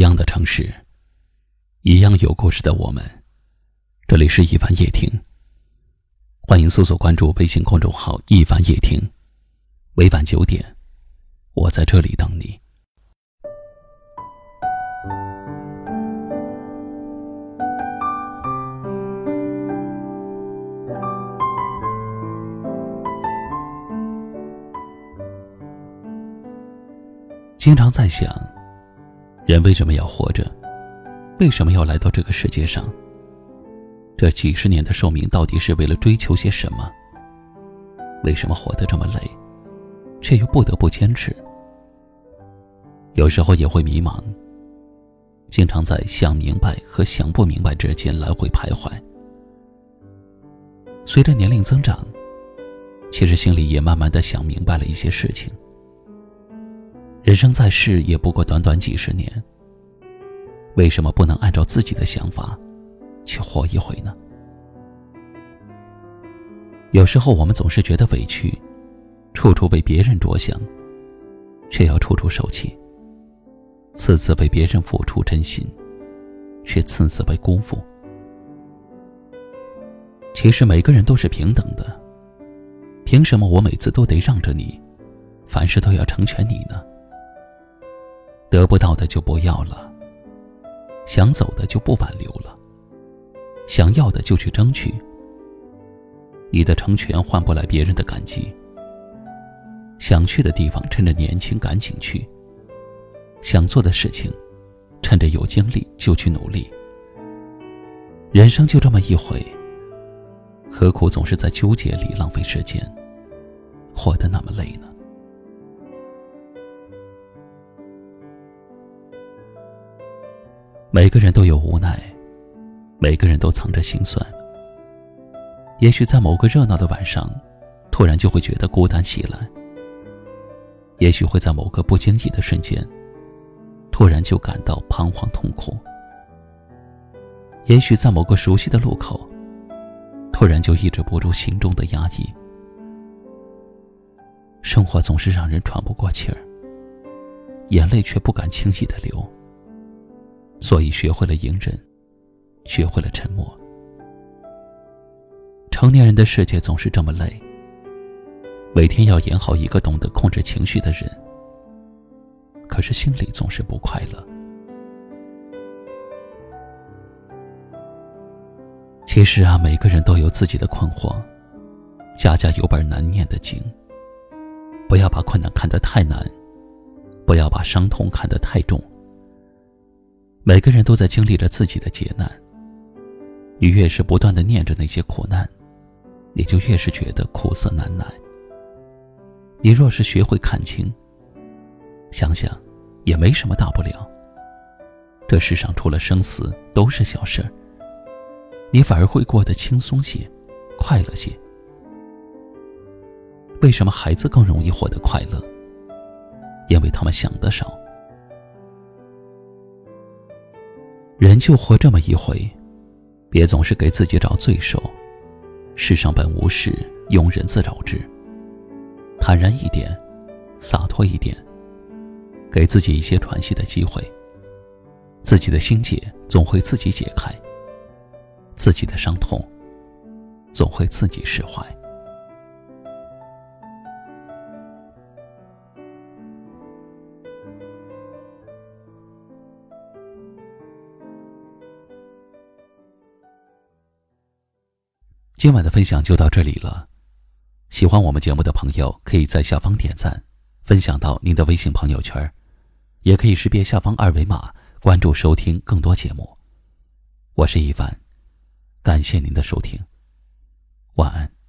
一样的城市，一样有故事的我们。这里是一凡夜听，欢迎搜索关注微信公众号“一凡夜听”。每晚九点，我在这里等你。经常在想，人为什么要活着？为什么要来到这个世界上？这几十年的寿命到底是为了追求些什么？为什么活得这么累，却又不得不坚持？有时候也会迷茫，经常在想明白和想不明白之间来回徘徊。随着年龄增长，其实心里也慢慢的想明白了一些事情。人生在世也不过短短几十年，为什么不能按照自己的想法去活一回呢？有时候我们总是觉得委屈，处处为别人着想，却要处处受气；次次为别人付出真心，却次次被辜负。其实每个人都是平等的，凭什么我每次都得让着你，凡事都要成全你呢？得不到的就不要了，想走的就不挽留了，想要的就去争取。你的成全换不来别人的感激。想去的地方趁着年轻赶紧去，想做的事情，趁着有精力就去努力。人生就这么一回，何苦总是在纠结里浪费时间，活得那么累呢？每个人都有无奈，每个人都藏着心酸。也许在某个热闹的晚上，突然就会觉得孤单起来；也许会在某个不经意的瞬间，突然就感到彷徨痛苦；也许在某个熟悉的路口，突然就抑制不住心中的压抑。生活总是让人喘不过气儿，眼泪却不敢轻易的流。所以学会了隐忍，学会了沉默。成年人的世界总是这么累，每天要演好一个懂得控制情绪的人，可是心里总是不快乐。其实啊，每个人都有自己的困惑，家家有本难念的经。不要把困难看得太难，不要把伤痛看得太重。每个人都在经历着自己的劫难。你越是不断的念着那些苦难，你就越是觉得苦涩难耐。你若是学会看清，想想，也没什么大不了。这世上除了生死都是小事儿，你反而会过得轻松些，快乐些。为什么孩子更容易获得快乐？因为他们想的少。人就活这么一回，别总是给自己找罪受。世上本无事，庸人自扰之。坦然一点，洒脱一点，给自己一些喘息的机会。自己的心结总会自己解开，自己的伤痛总会自己释怀。今晚的分享就到这里了。喜欢我们节目的朋友，可以在下方点赞，分享到您的微信朋友圈，也可以识别下方二维码关注收听更多节目。我是一凡，感谢您的收听，晚安。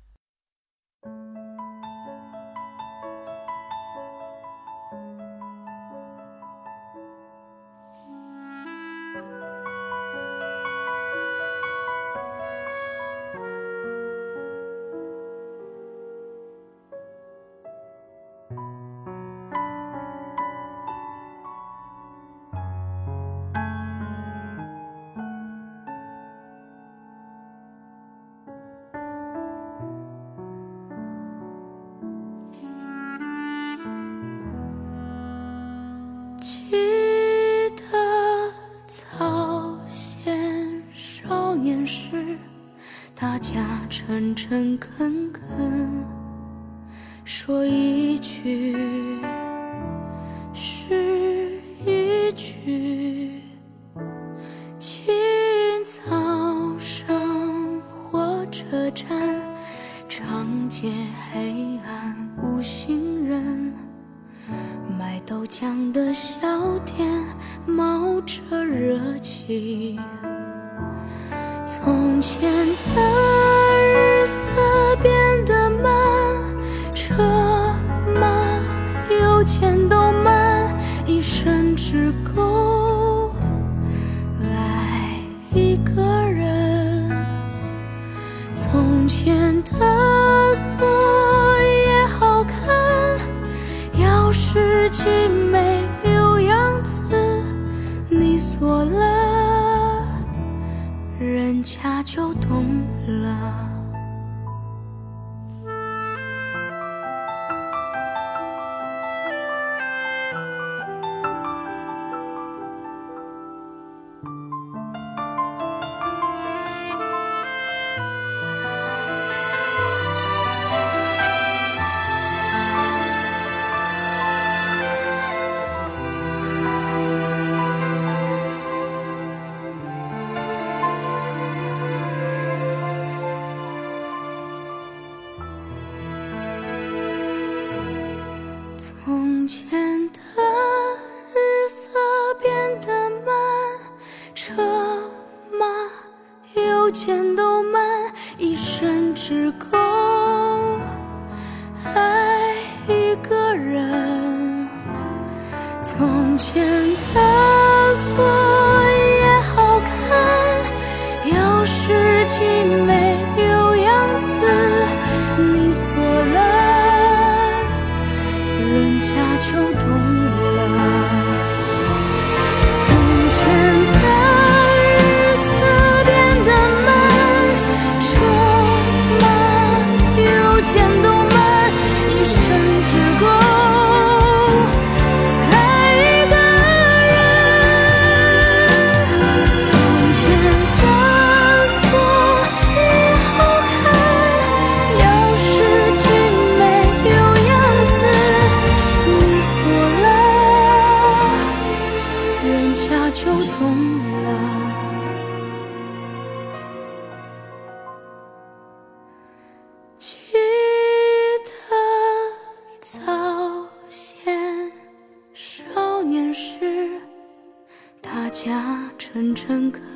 诚恳恳，说一句是一句。清早上火车站，长街黑暗无行人，卖豆浆的小店冒着热气。从前的前的锁也好看，钥匙精美有样子，你锁了。人家就懂了。千都慢，一生只够大家